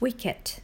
wicket.